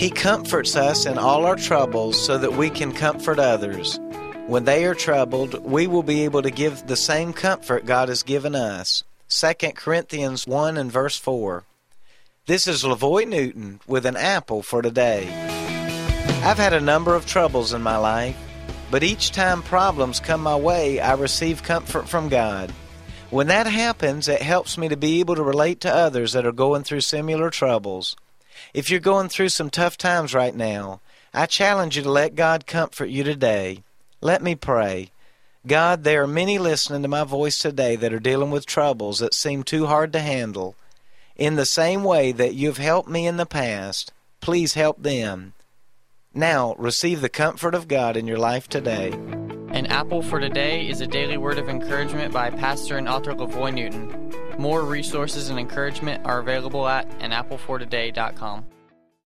He comforts us in all our troubles so that we can comfort others. When they are troubled, we will be able to give the same comfort God has given us. 2 Corinthians 1 and verse 4. This is LaVoy Newton with an apple for today. I've had a number of troubles in my life, but each time problems come my way, I receive comfort from God. When that happens, it helps me to be able to relate to others that are going through similar troubles. If you're going through some tough times right now, I challenge you to let God comfort you today. Let me pray. God, there are many listening to my voice today that are dealing with troubles that seem too hard to handle. In the same way that you've helped me in the past, please help them. Now, receive the comfort of God in your life today. An Apple for Today is a daily word of encouragement by pastor and author LaVoy Newton. More resources and encouragement are available at anapplefortoday.com.